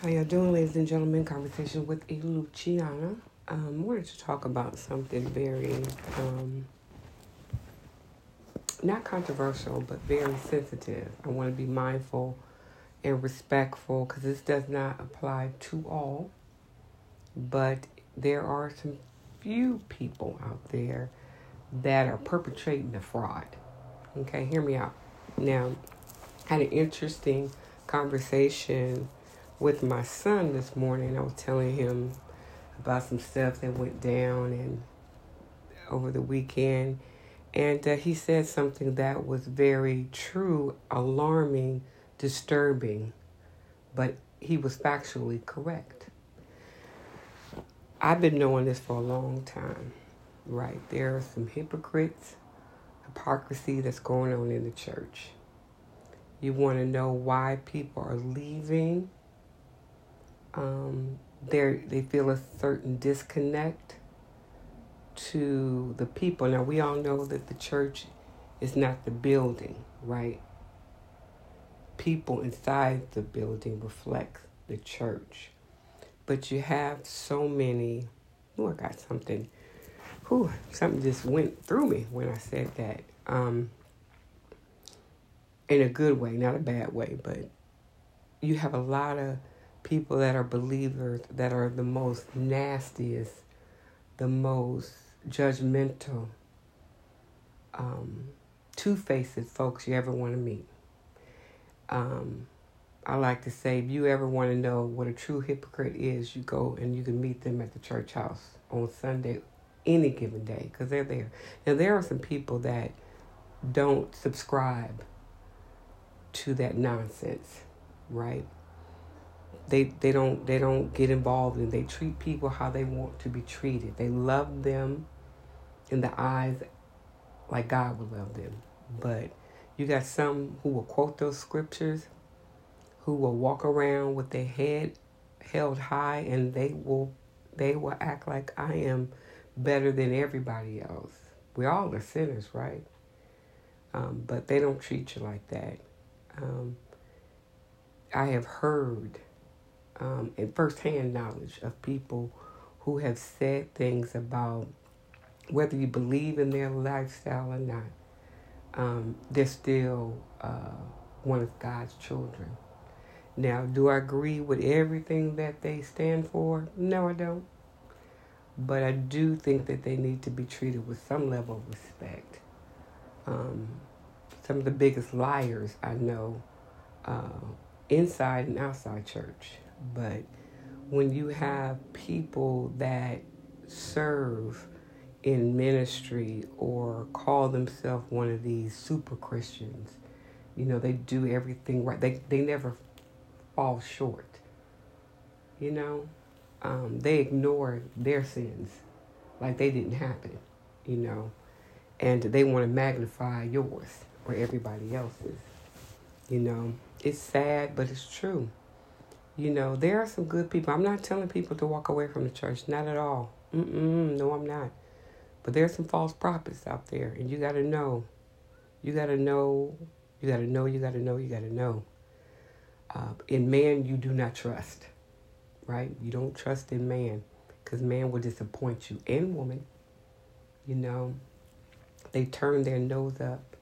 How y'all doing, ladies and gentlemen? Conversation with a Luciana. Um, wanted to talk about something very, um, not controversial, but very sensitive. I want to be mindful and respectful because this does not apply to all, but there are some few people out there that are perpetrating the fraud. Okay, hear me out. Now, had an interesting conversation with my son this morning. I was telling him about some stuff that went down and over the weekend, and uh, he said something that was very true, alarming, disturbing, but he was factually correct. I've been knowing this for a long time, right? There are some hypocrites, hypocrisy that's going on in the church. You want to know why people are leaving um, they they feel a certain disconnect to the people. Now we all know that the church is not the building, right? People inside the building reflect the church, but you have so many. Oh, I got something. Whew, something just went through me when I said that. Um, in a good way, not a bad way, but you have a lot of people that are believers that are the most nastiest, the most judgmental, um, two faced folks you ever want to meet. Um, I like to say, if you ever want to know what a true hypocrite is, you go and you can meet them at the church house on Sunday, any given day, because they're there. Now, there are some people that don't subscribe to that nonsense, right? They they don't they don't get involved and they treat people how they want to be treated. They love them in the eyes like God would love them. But you got some who will quote those scriptures, who will walk around with their head held high and they will they will act like I am better than everybody else. We all are sinners, right? Um, but they don't treat you like that. Um, I have heard um, and firsthand knowledge of people who have said things about whether you believe in their lifestyle or not. Um, they're still uh, one of God's children. Now, do I agree with everything that they stand for? No, I don't. But I do think that they need to be treated with some level of respect. Um, some of the biggest liars I know uh, inside and outside church but when you have people that serve in ministry or call themselves one of these super Christians, you know, they do everything right. They they never fall short. You know, um, they ignore their sins like they didn't happen. You know, and they want to magnify yours or everybody else's. You know, it's sad, but it's true. You know, there are some good people. I'm not telling people to walk away from the church, not at all. Mm-mm, no, I'm not. But there's some false prophets out there, and you got to know. You got to know. You got to know. You got to know. You got to know. Uh, in man, you do not trust, right? You don't trust in man because man will disappoint you and woman. You know, they turn their nose up,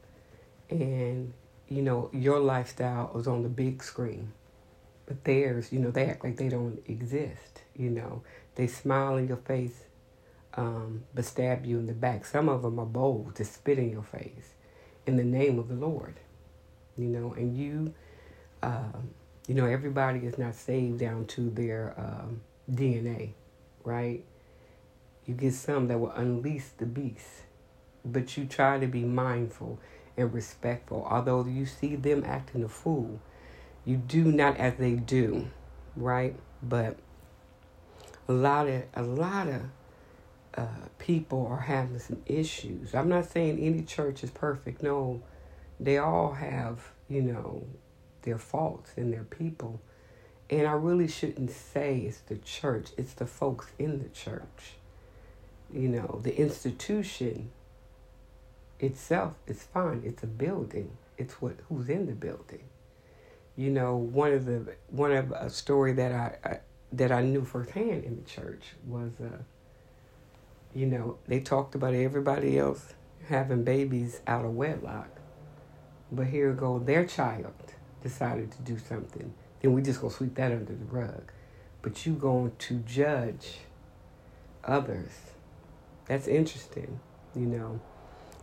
and you know your lifestyle is on the big screen but theirs, you know, they act like they don't exist. You know, they smile in your face, um, but stab you in the back. Some of them are bold to spit in your face in the name of the Lord. You know, and you, um, you know, everybody is not saved down to their um, DNA, right? You get some that will unleash the beast, but you try to be mindful and respectful. Although you see them acting a fool, you do not as they do, right? But a lot of a lot of uh, people are having some issues. I'm not saying any church is perfect. No, they all have you know their faults and their people. And I really shouldn't say it's the church. It's the folks in the church. You know, the institution itself is fine. It's a building. It's what who's in the building You know, one of the one of a story that I, I that I knew firsthand in the church was, uh, you know, they talked about everybody else having babies out of wedlock, but here go their child decided to do something. Then we just gonna sweep that under the rug. But you going to judge others. That's interesting, you know.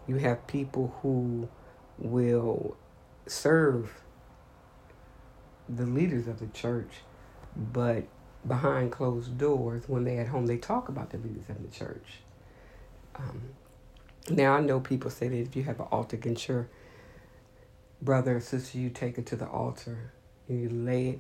You have people who will serve the leaders of the church, but behind closed doors, when they're at home, they talk about the leaders of the church. Um, now, I know people say that if you have an altar against your brother or sister, you take it to the altar you lay it,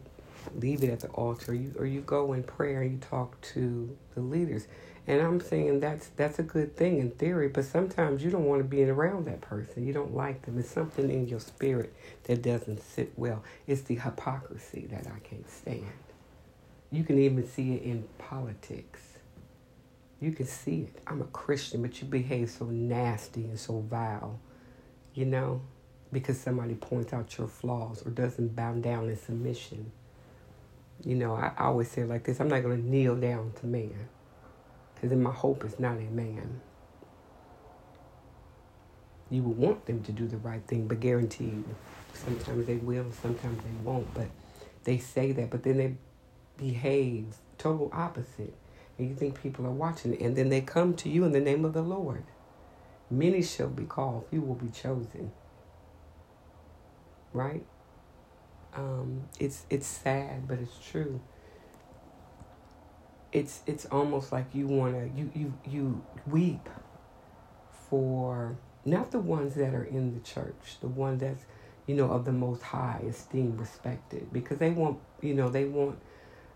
leave it at the altar, you, or you go in prayer and you talk to the leaders. And I'm saying that's that's a good thing in theory, but sometimes you don't want to be around that person. You don't like them. It's something in your spirit that doesn't sit well. It's the hypocrisy that I can't stand. You can even see it in politics. You can see it. I'm a Christian, but you behave so nasty and so vile, you know, because somebody points out your flaws or doesn't bow down in submission. You know, I, I always say like this I'm not going to kneel down to man because then my hope is not in man. You will want them to do the right thing, but guaranteed, sometimes they will, sometimes they won't. But they say that, but then they behave total opposite. And you think people are watching, and then they come to you in the name of the Lord. Many shall be called, few will be chosen. Right? Um, it's it's sad, but it's true it's it's almost like you want to you you you weep for not the ones that are in the church, the one that's you know of the most high esteem, respected, because they want you know they want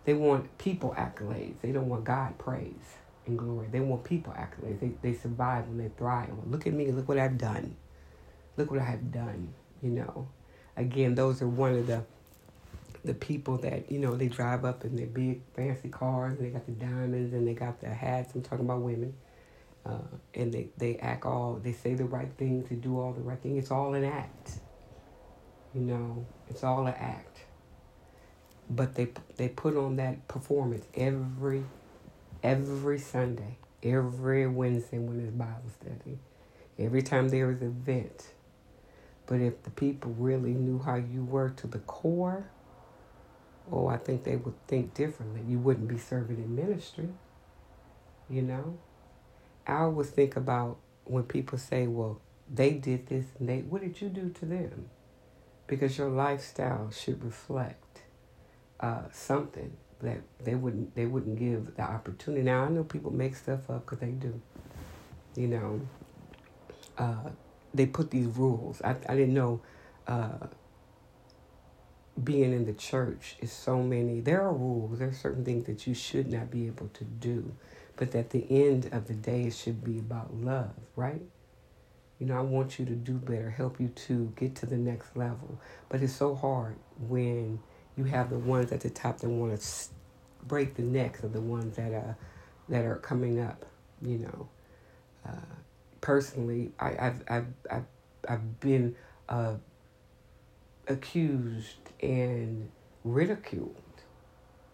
they want people accolades. They don't want God praise and glory. They want people accolades. They they survive and they thrive. Look at me. Look what I've done. Look what I have done. You know, again, those are one of the the people that you know they drive up in their big fancy cars and they got the diamonds and they got the hats. I'm talking about women, uh, and they they act all they say the right things, they do all the right thing. It's all an act. You know, it's all an act. But they they put on that performance every every Sunday, every Wednesday when there's Bible study, every time there is an event. But if the people really knew how you were to the core, oh, I think they would think differently. You wouldn't be serving in ministry, you know? I always think about when people say, well, they did this and they, what did you do to them? Because your lifestyle should reflect uh, something that they wouldn't they wouldn't give the opportunity. Now I know people make stuff up because they do. You know, uh, they put these rules. I I didn't know uh, being in the church is so many there are rules there are certain things that you should not be able to do but at the end of the day it should be about love right? You know i want you to do better help you to get to the next level. But it's so hard when you have the ones at the top that want to break the necks of the ones that are that are coming up you know? Uh, personally I, have I've, I've, I've been uh, accused and ridiculed,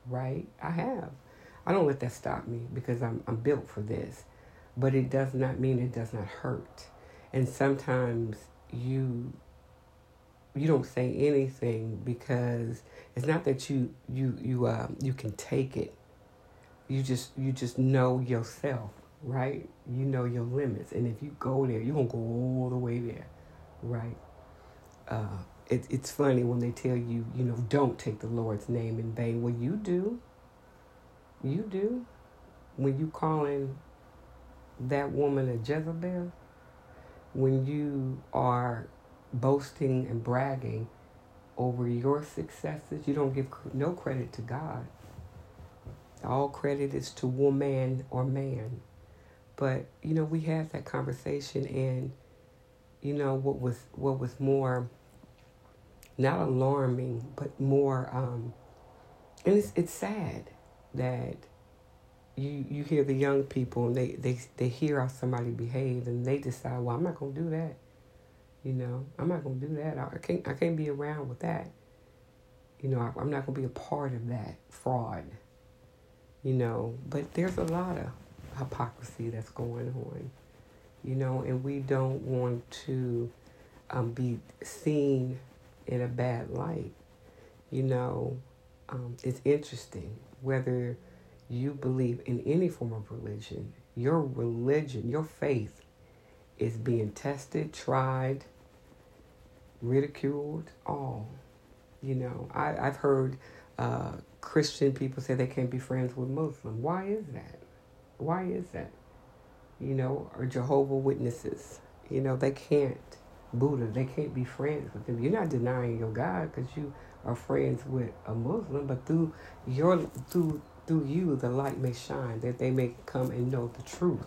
right? I have. I don't let that stop me because I'm I'm built for this. But it does not mean it does not hurt. And sometimes you you don't say anything because it's not that you you you uh, you can take it. You just you just know yourself, right? You know your limits, and if you go there, you're gonna go all the way there, right? Uh, it, it's funny when they tell you, you know, don't take the Lord's name in vain. Well, you do. You do. When you calling that woman a Jezebel, when you are boasting and bragging over your successes, you don't give no credit to God. All credit is to woman or man. But you know, we had that conversation, and you know what was what was more not alarming, but more. Um, and it's it's sad that you you hear the young people and they they they hear how somebody behaves and they decide, well, I'm not gonna do that. You know, I'm not gonna do that. I can't I can't be around with that. You know, I, I'm not to be a part of that fraud. You know, but there's a lot of hypocrisy that's going on. You know, and we don't want to um, be seen in a bad light. You know, um, it's interesting whether you believe in any form of religion, your religion, your faith is being tested, tried, ridiculed, all. You know, I, I've heard uh, Christian people say they can't be friends with Muslim. Why is that? Why is that? You know, or Jehovah Witnesses. You know, they can't. Buddha, they can't be friends with them. You're not denying your God because you are friends with a Muslim, but through your through through you the light may shine that they may come and know the truth.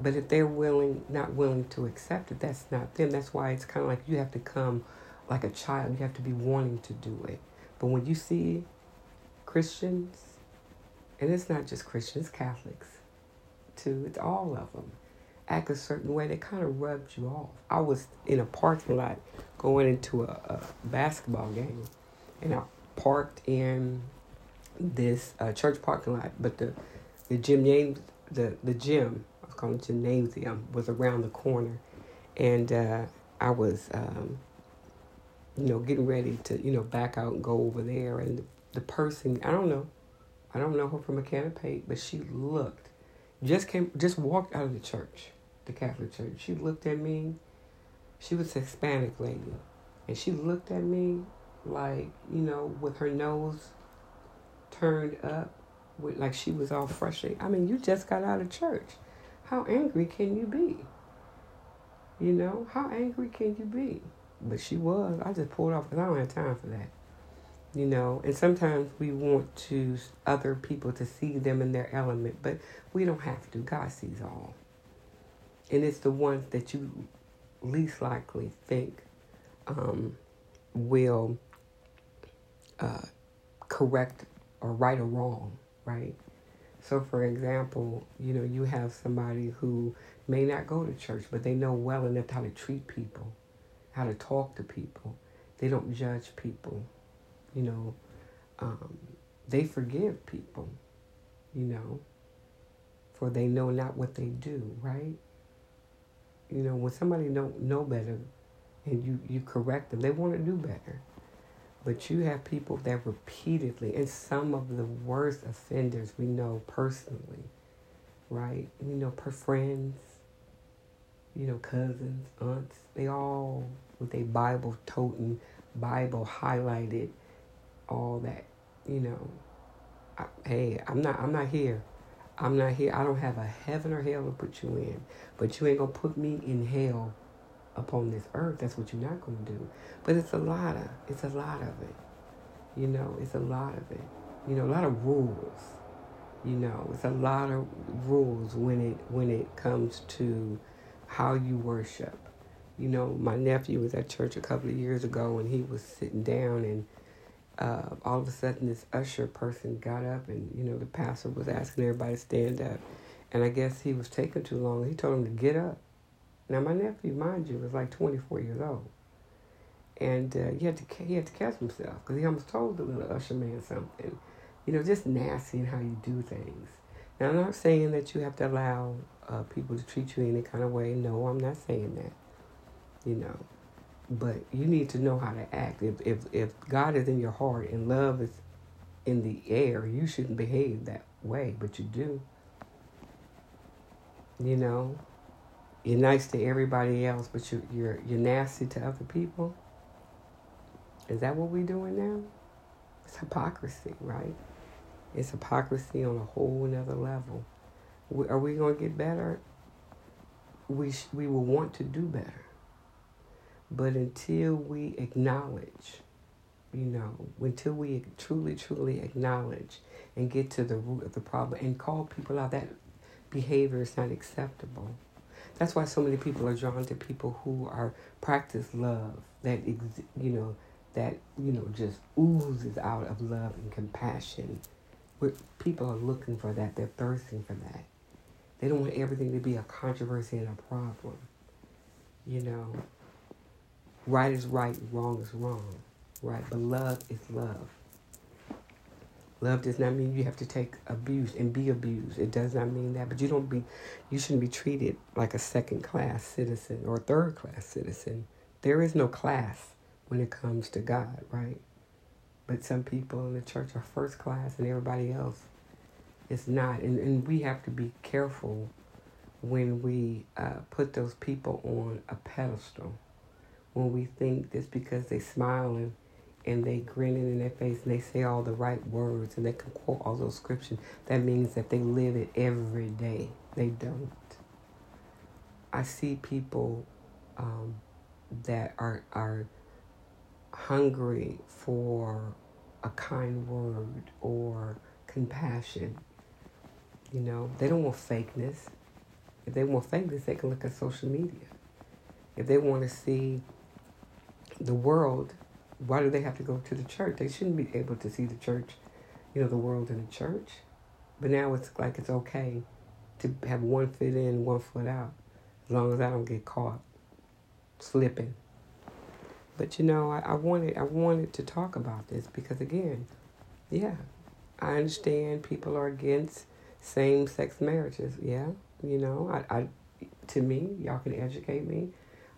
But if they're willing, not willing to accept it, that's not them. That's why it's kind of like you have to come like a child. You have to be wanting to do it. But when you see Christians, and it's not just Christians, Catholics too, it's all of them, act a certain way, that kind of rubs you off. I was in a parking lot going into a, a basketball game, and I parked in this uh, church parking lot, but the the gym name the the gym I was calling it gymnasium was around the corner, and uh, I was um, you know getting ready to you know back out and go over there, and the, the person I don't know, I don't know her from a can of paint, but she looked just came just walked out of the church, the Catholic church. She looked at me. She was Hispanic lady, and she looked at me like you know with her nose turned up with like she was all frustrated. I mean, you just got out of church. How angry can you be? You know, how angry can you be? But she was. I just pulled off because I don't have time for that. You know, and sometimes we want to other people to see them in their element, but we don't have to. God sees all. And it's the ones that you least likely think um, will uh, correct or right or wrong, right? So, for example, you know, you have somebody who may not go to church, but they know well enough how to treat people, how to talk to people. They don't judge people, you know. Um, they forgive people, you know, for they know not what they do, right? You know, when somebody don't know better and you, you correct them, they want to do better. But you have people that repeatedly, and some of the worst offenders we know personally, right? You know per friends, you know, cousins, aunts, they all with a Bible toting, Bible highlighted, all that, you know. I, hey, I'm not I'm not here. I'm not here. I don't have a heaven or hell to put you in. But you ain't gonna put me in hell upon this earth. That's what you're not to do. But it's a lot of, it's a lot of it. You know, it's a lot of it. You know, a lot of rules. You know, it's a lot of rules when it when it comes to how you worship. You know, my nephew was at church a couple of years ago and he was sitting down and uh, all of a sudden this usher person got up and you know the pastor was asking everybody to stand up and I guess he was taking too long. He told him to get up now, my nephew, mind you, was like 24 years old. And uh, he, had to, he had to catch himself because he almost told the little usher man something. You know, just nasty in how you do things. Now, I'm not saying that you have to allow uh, people to treat you any kind of way. No, I'm not saying that. You know, but you need to know how to act. If, if, if God is in your heart and love is in the air, you shouldn't behave that way, but you do. You know, you're nice to everybody else, but you, you're you're nasty to other people. Is that what we're doing now? It's hypocrisy, right? It's hypocrisy on a whole another level. Are we going to get better? We sh- we will want to do better, but until we acknowledge, you know, until we truly truly acknowledge and get to the root of the problem and call people out that behavior is not acceptable that's why so many people are drawn to people who are practice love that you know that you know just oozes out of love and compassion. Where people are looking for that, they're thirsting for that. They don't want everything to be a controversy and a problem. You know, right is right, wrong is wrong. right? But love is love. Love does not mean you have to take abuse and be abused. It does not mean that. But you don't be, you shouldn't be treated like a second class citizen or third class citizen. There is no class when it comes to God, right? But some people in the church are first class and everybody else is not. And, and we have to be careful when we uh, put those people on a pedestal. When we think just because they smiling and they grinning in their face and they say all the right words and they can quote all those scriptures, that means that they live it every day. They don't. I see people um, that are are hungry for a kind word or compassion. You know, they don't want fakeness. If they want fakeness, they can look at social media. If they want to see the world why do they have to go to the church? They shouldn't be able to see the church, you know, the world in the church. But now it's like it's okay to have one foot in, one foot out, as long as I don't get caught slipping. But you know, I, I wanted I wanted to talk about this because again, yeah, I understand people are against same sex marriages. Yeah, you know, I, I to me, y'all can educate me.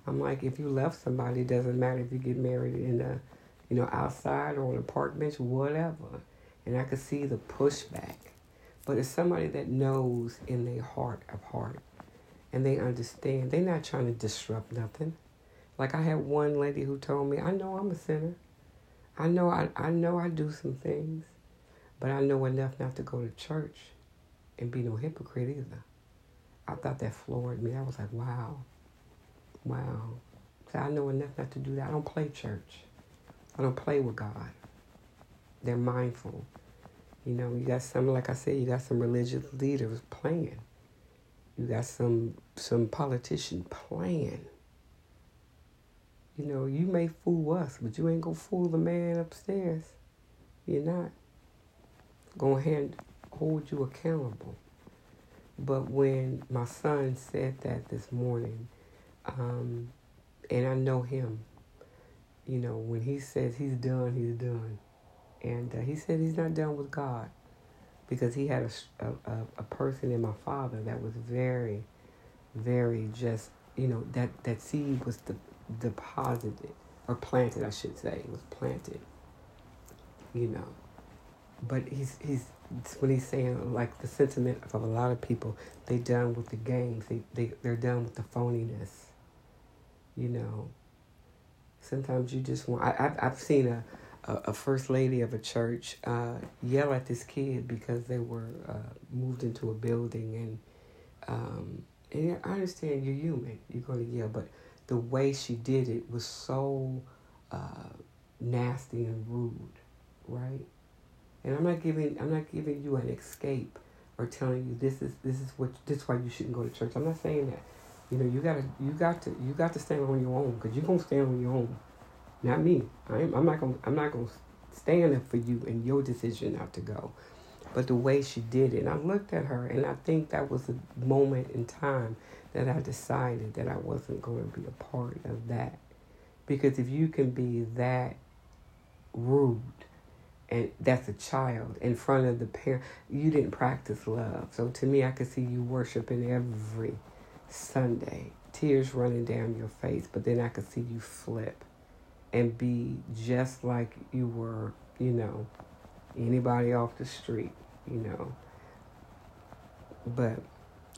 I'm like, if you love somebody, it doesn't matter if you get married in a you know, outside or on a park bench, whatever. And I could see the pushback. But it's somebody that knows in their heart of heart and they understand. They're not trying to disrupt nothing. Like I had one lady who told me, I know I'm a sinner. I know I, I know I do some things, but I know enough not to go to church and be no hypocrite either. I thought that floored me. I was like, wow. Wow. So I know enough not to do that. I don't play church. I don't play with God. They're mindful. You know, you got some, like I said, you got some religious leaders playing. You got some some politician playing. You know, you may fool us, but you ain't gonna fool the man upstairs. You're not. Gonna hand, hold you accountable. But when my son said that this morning, um, and I know him, you know, when he says he's done, he's done. And uh, he said he's not done with God because he had a, a, a person in my father that was very, very just, you know, that, that seed was de- deposited or planted, I should say, it was planted, you know. But he's, he's, when he's saying like the sentiment of a lot of people, they done with the games, they, they, they're done with the phoniness, you know Sometimes you just want. I, I've I've seen a, a, a first lady of a church uh, yell at this kid because they were uh, moved into a building and um, and I understand you're human. You're going to yell, but the way she did it was so uh, nasty and rude, right? And I'm not giving I'm not giving you an escape or telling you this is this is what this is why you shouldn't go to church. I'm not saying that. You know, you gotta, you got to, you got to stand on your own because you're gonna stand on your own. Not me. I'm, I'm not gonna, I'm not gonna stand up for you and your decision not to go. But the way she did it, I looked at her, and I think that was a moment in time that I decided that I wasn't going to be a part of that. Because if you can be that rude, and that's a child in front of the parent, you didn't practice love. So to me, I could see you worshiping every Sunday, tears running down your face, but then I could see you flip and be just like you were, you know, anybody off the street, you know. But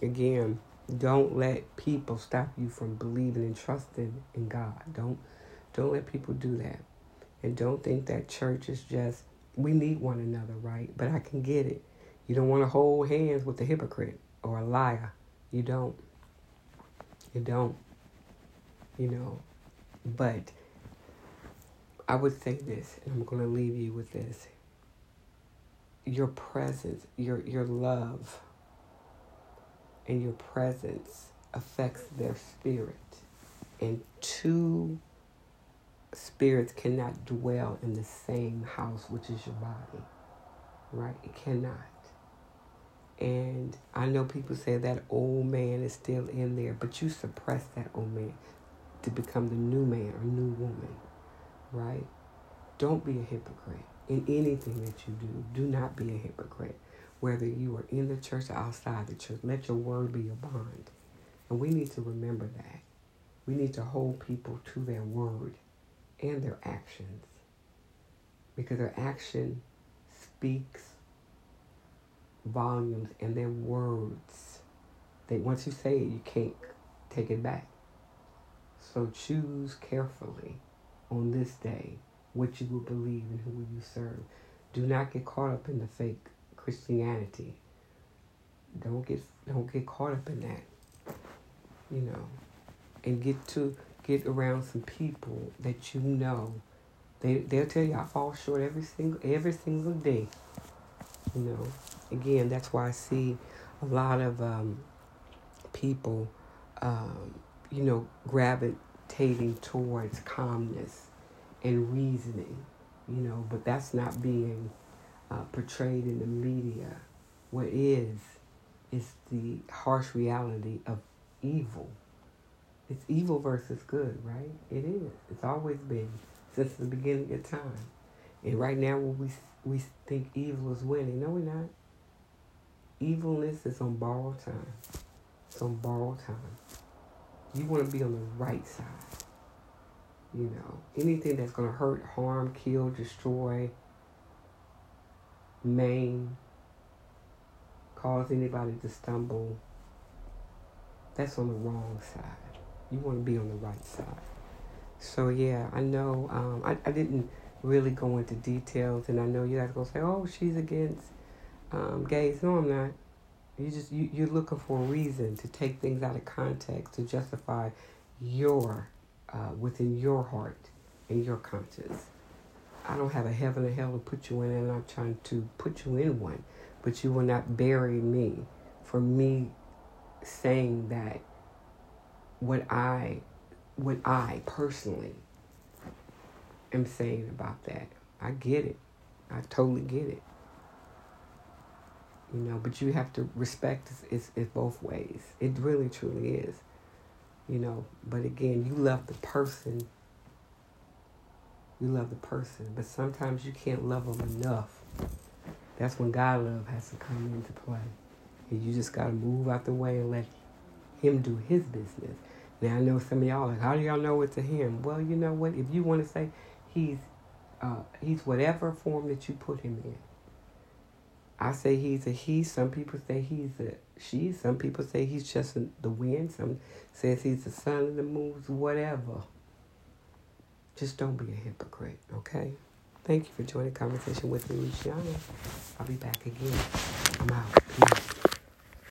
again, don't let people stop you from believing and trusting in God. Don't don't let people do that. And don't think that church is just we need one another, right? But I can get it. You don't want to hold hands with a hypocrite or a liar. You don't. You don't. You know. But I would say this, and I'm going to leave you with this. Your presence, your your love, and your presence affects their spirit. And two spirits cannot dwell in the same house, which is your body. Right? It cannot. And I know people say that old man is still in there, but you suppress that old man to become the new man or new woman, right? Don't be a hypocrite in anything that you do. Do not be a hypocrite, whether you are in the church or outside the church. Let your word be your bond. And we need to remember that. We need to hold people to their word and their actions. Because their action speaks volumes and their words. They once you say it, you can't take it back. So choose carefully on this day what you will believe and who you serve. Do not get caught up in the fake Christianity. Don't get don't get caught up in that. You know, and get to get around some people that you know. They they'll tell you I fall short every single every single day. You know, again that's why I see a lot of um, people, um, you know, gravitating towards calmness and reasoning. You know, but that's not being uh, portrayed in the media. What is is the harsh reality of evil it's evil versus good, right? It is. It's always been since the beginning of time. And right now, when we we think evil is winning, no, we're not. Evilness is on borrowed time. It's on borrowed time. You want to be on the right side. You know, anything that's going to hurt, harm, kill, destroy, maim, cause anybody to stumble, that's on the wrong side. You want to be on the right side. So yeah, I know. Um, I I didn't really go into details, and I know you guys are gonna say, "Oh, she's against um, gays." No, I'm not. You just you you're looking for a reason to take things out of context to justify your uh, within your heart and your conscience. I don't have a heaven or hell to put you in, and I'm trying to put you in one, but you will not bury me for me saying that what I what I personally am saying about that. I get it. I totally get it. You know, but you have to respect it, it both ways. It really truly is. You know, but again, you love the person. You love the person, but sometimes you can't love them enough. That's when God love has to come into play. And you just got to move out the way and let him do his business. Now I know some of y'all like, how do y'all know it's a him? Well, you know what? If you want to say he's uh, he's whatever form that you put him in. I say he's a he. Some people say he's a she. Some people say he's just the wind. Some says he's the sun of the moons. Whatever. Just don't be a hypocrite, okay? Thank you for joining the conversation with me, Luciana. I'll be back again. I'm out.